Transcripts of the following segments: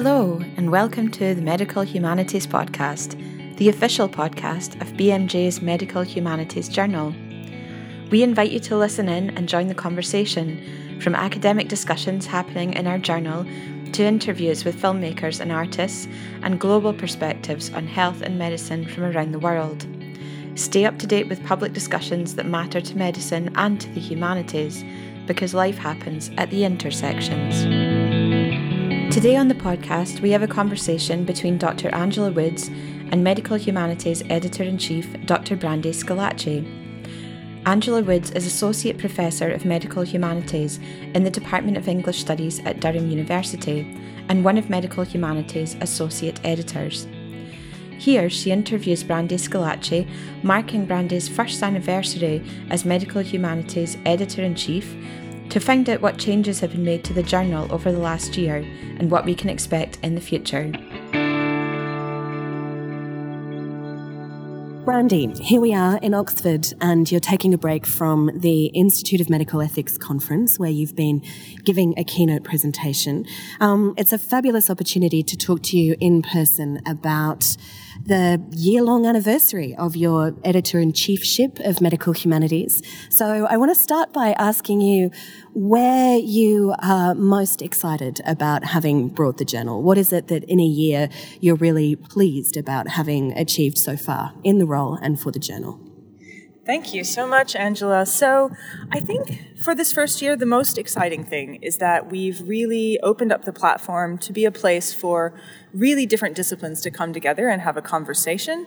Hello, and welcome to the Medical Humanities Podcast, the official podcast of BMJ's Medical Humanities Journal. We invite you to listen in and join the conversation, from academic discussions happening in our journal to interviews with filmmakers and artists, and global perspectives on health and medicine from around the world. Stay up to date with public discussions that matter to medicine and to the humanities, because life happens at the intersections. Today on the podcast, we have a conversation between Dr. Angela Woods and Medical Humanities Editor in Chief, Dr. Brandy Schillace. Angela Woods is Associate Professor of Medical Humanities in the Department of English Studies at Durham University and one of Medical Humanities' Associate Editors. Here, she interviews Brandy Schillace, marking Brandy's first anniversary as Medical Humanities Editor in Chief, to find out what changes have been made to the journal over the last year and what we can expect in the future. Brandy, here we are in Oxford, and you're taking a break from the Institute of Medical Ethics conference where you've been giving a keynote presentation. Um, it's a fabulous opportunity to talk to you in person about the year long anniversary of your editor in chiefship of medical humanities. So I want to start by asking you where you are most excited about having brought the journal. What is it that in a year you're really pleased about having achieved so far in the role and for the journal? Thank you so much, Angela. So, I think for this first year, the most exciting thing is that we've really opened up the platform to be a place for really different disciplines to come together and have a conversation.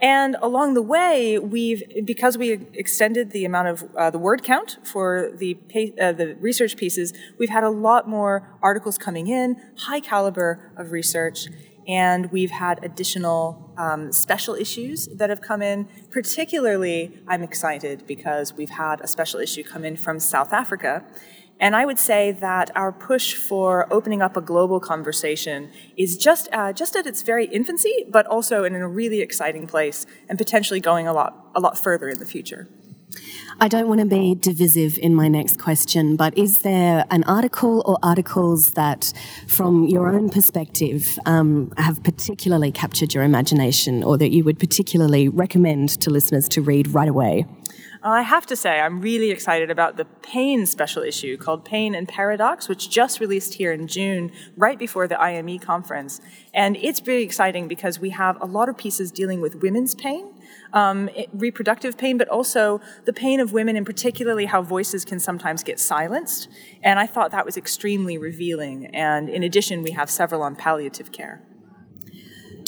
And along the way, we've because we extended the amount of uh, the word count for the uh, the research pieces, we've had a lot more articles coming in, high caliber of research, and we've had additional um, special issues that have come in. Particularly, I'm excited because we've had a special issue come in from South Africa. And I would say that our push for opening up a global conversation is just, uh, just at its very infancy, but also in a really exciting place and potentially going a lot, a lot further in the future. I don't want to be divisive in my next question, but is there an article or articles that, from your own perspective, um, have particularly captured your imagination or that you would particularly recommend to listeners to read right away? I have to say, I'm really excited about the Pain special issue called Pain and Paradox, which just released here in June, right before the IME conference. And it's really exciting because we have a lot of pieces dealing with women's pain um, reproductive pain, but also the pain of women, and particularly how voices can sometimes get silenced. And I thought that was extremely revealing. And in addition, we have several on palliative care.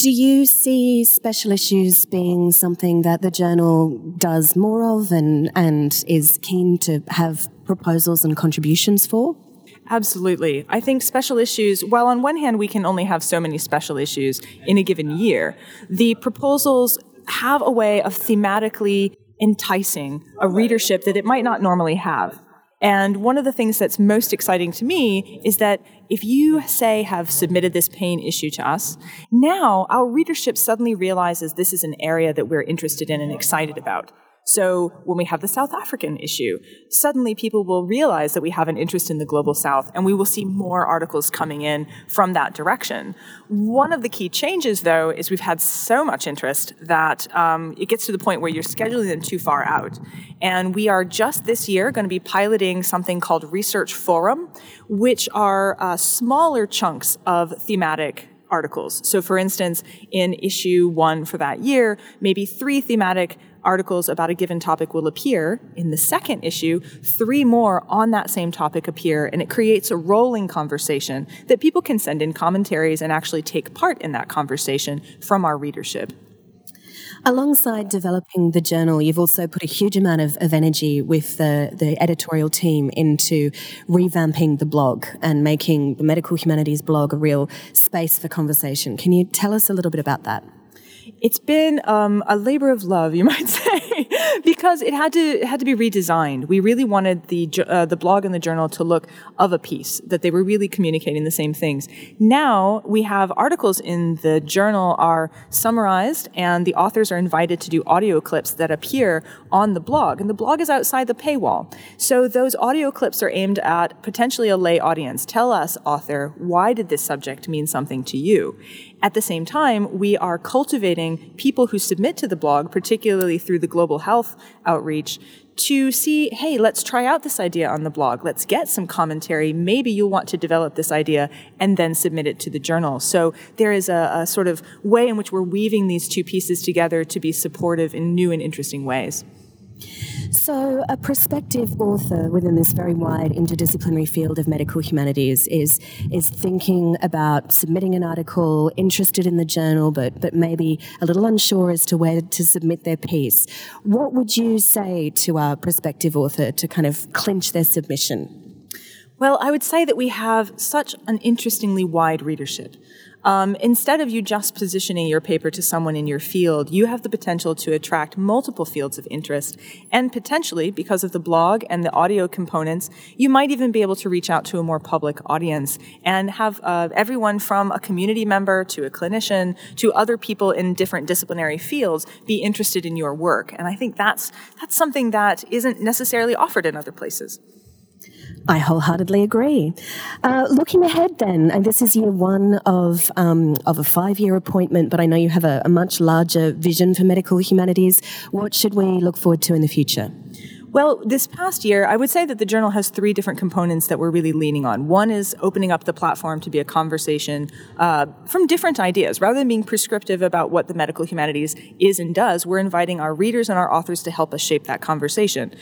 Do you see special issues being something that the journal does more of and, and is keen to have proposals and contributions for? Absolutely. I think special issues, while on one hand we can only have so many special issues in a given year, the proposals have a way of thematically enticing a readership that it might not normally have. And one of the things that's most exciting to me is that if you, say, have submitted this pain issue to us, now our readership suddenly realizes this is an area that we're interested in and excited about. So when we have the South African issue, suddenly people will realize that we have an interest in the global South and we will see more articles coming in from that direction. One of the key changes, though, is we've had so much interest that um, it gets to the point where you're scheduling them too far out. And we are just this year going to be piloting something called Research Forum, which are uh, smaller chunks of thematic articles. So, for instance, in issue one for that year, maybe three thematic articles about a given topic will appear. In the second issue, three more on that same topic appear, and it creates a rolling conversation that people can send in commentaries and actually take part in that conversation from our readership. Alongside developing the journal, you've also put a huge amount of, of energy with the, the editorial team into revamping the blog and making the medical humanities blog a real space for conversation. Can you tell us a little bit about that? It's been um, a labor of love, you might say. because it had to it had to be redesigned. We really wanted the uh, the blog and the journal to look of a piece that they were really communicating the same things. Now we have articles in the journal are summarized and the authors are invited to do audio clips that appear on the blog and the blog is outside the paywall. So those audio clips are aimed at potentially a lay audience. Tell us author, why did this subject mean something to you? At the same time, we are cultivating people who submit to the blog, particularly through the global health outreach, to see, hey, let's try out this idea on the blog. Let's get some commentary. Maybe you'll want to develop this idea and then submit it to the journal. So there is a, a sort of way in which we're weaving these two pieces together to be supportive in new and interesting ways. So, a prospective author within this very wide interdisciplinary field of medical humanities is is thinking about submitting an article, interested in the journal, but but maybe a little unsure as to where to submit their piece. What would you say to a prospective author to kind of clinch their submission? Well, I would say that we have such an interestingly wide readership. Um, instead of you just positioning your paper to someone in your field, you have the potential to attract multiple fields of interest. And potentially, because of the blog and the audio components, you might even be able to reach out to a more public audience and have uh, everyone from a community member to a clinician to other people in different disciplinary fields be interested in your work. And I think that's, that's something that isn't necessarily offered in other places. I wholeheartedly agree. Uh, looking ahead, then, and this is year one of um, of a five year appointment, but I know you have a, a much larger vision for medical humanities. What should we look forward to in the future? Well, this past year, I would say that the journal has three different components that we're really leaning on. One is opening up the platform to be a conversation uh, from different ideas. Rather than being prescriptive about what the medical humanities is and does, we're inviting our readers and our authors to help us shape that conversation.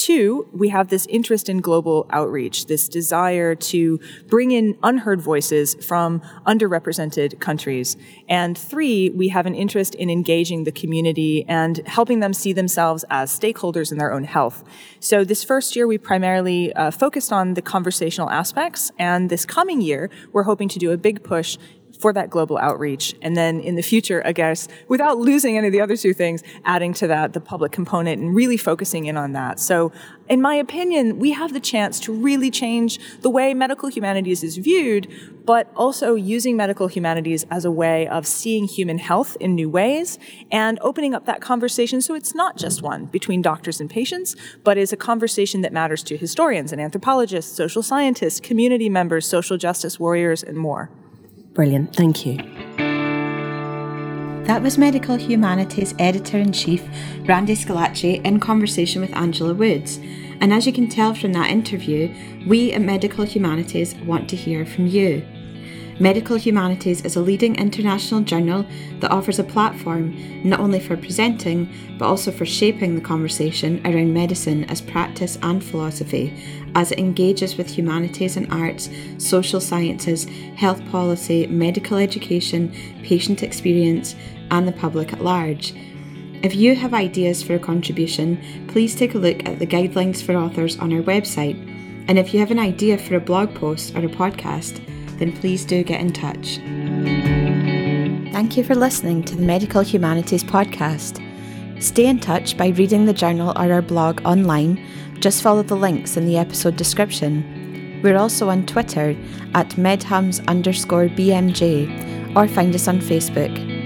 Two, we have this interest in global outreach, this desire to bring in unheard voices from underrepresented countries. And three, we have an interest in engaging the community and helping them see themselves as stakeholders in their own health. So this first year, we primarily uh, focused on the conversational aspects. And this coming year, we're hoping to do a big push for that global outreach. And then in the future, I guess, without losing any of the other two things, adding to that the public component and really focusing in on that. So, in my opinion, we have the chance to really change the way medical humanities is viewed, but also using medical humanities as a way of seeing human health in new ways and opening up that conversation so it's not just one between doctors and patients, but is a conversation that matters to historians and anthropologists, social scientists, community members, social justice warriors, and more. Brilliant. Thank you. That was Medical Humanities Editor in Chief Brandy Schillace in conversation with Angela Woods. And as you can tell from that interview, we at Medical Humanities want to hear from you. Medical Humanities is a leading international journal that offers a platform not only for presenting, but also for shaping the conversation around medicine as practice and philosophy, as it engages with humanities and arts, social sciences, health policy, medical education, patient experience, and the public at large. If you have ideas for a contribution, please take a look at the guidelines for authors on our website. And if you have an idea for a blog post or a podcast, then please do get in touch. Thank you for listening to the Medical Humanities Podcast. Stay in touch by reading the journal or our blog online. Just follow the links in the episode description. We're also on Twitter at medhums underscore BMJ or find us on Facebook.